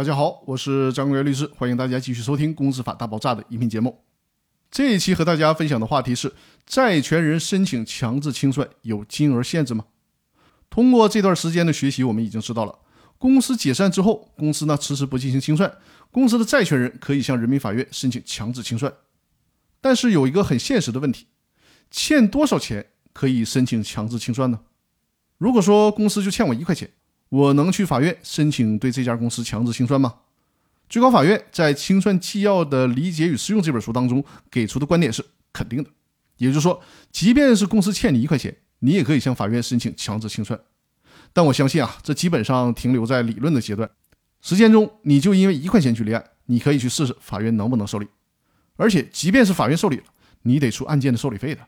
大家好，我是张国元律师，欢迎大家继续收听《公司法大爆炸》的音频节目。这一期和大家分享的话题是：债权人申请强制清算有金额限制吗？通过这段时间的学习，我们已经知道了，公司解散之后，公司呢迟迟不进行清算，公司的债权人可以向人民法院申请强制清算。但是有一个很现实的问题，欠多少钱可以申请强制清算呢？如果说公司就欠我一块钱。我能去法院申请对这家公司强制清算吗？最高法院在《清算纪要的理解与适用》这本书当中给出的观点是肯定的，也就是说，即便是公司欠你一块钱，你也可以向法院申请强制清算。但我相信啊，这基本上停留在理论的阶段。实践中，你就因为一块钱去立案，你可以去试试法院能不能受理。而且，即便是法院受理了，你得出案件的受理费的。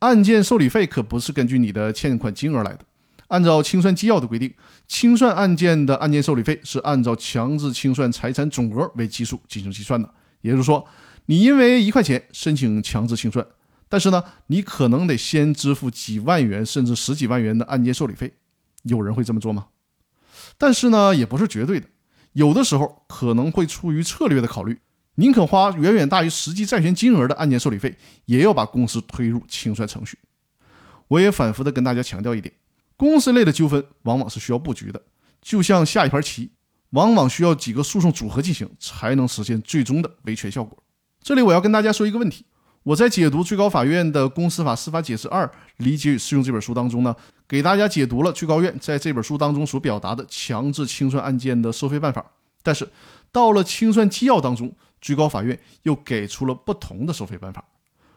案件受理费可不是根据你的欠款金额来的。按照清算纪要的规定，清算案件的案件受理费是按照强制清算财产总额为基数进行计算的。也就是说，你因为一块钱申请强制清算，但是呢，你可能得先支付几万元甚至十几万元的案件受理费。有人会这么做吗？但是呢，也不是绝对的，有的时候可能会出于策略的考虑，宁可花远远大于实际债权金额的案件受理费，也要把公司推入清算程序。我也反复的跟大家强调一点。公司类的纠纷往往是需要布局的，就像下一盘棋，往往需要几个诉讼组合进行，才能实现最终的维权效果。这里我要跟大家说一个问题：我在解读最高法院的《公司法司法解释二：理解与适用》这本书当中呢，给大家解读了最高院在这本书当中所表达的强制清算案件的收费办法。但是到了清算纪要当中，最高法院又给出了不同的收费办法。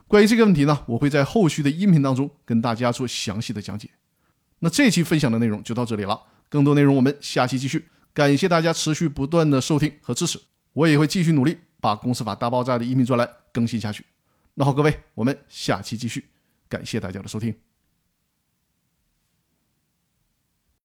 关于这个问题呢，我会在后续的音频当中跟大家做详细的讲解。那这期分享的内容就到这里了，更多内容我们下期继续。感谢大家持续不断的收听和支持，我也会继续努力把公司法大爆炸的音频专栏更新下去。那好，各位，我们下期继续，感谢大家的收听。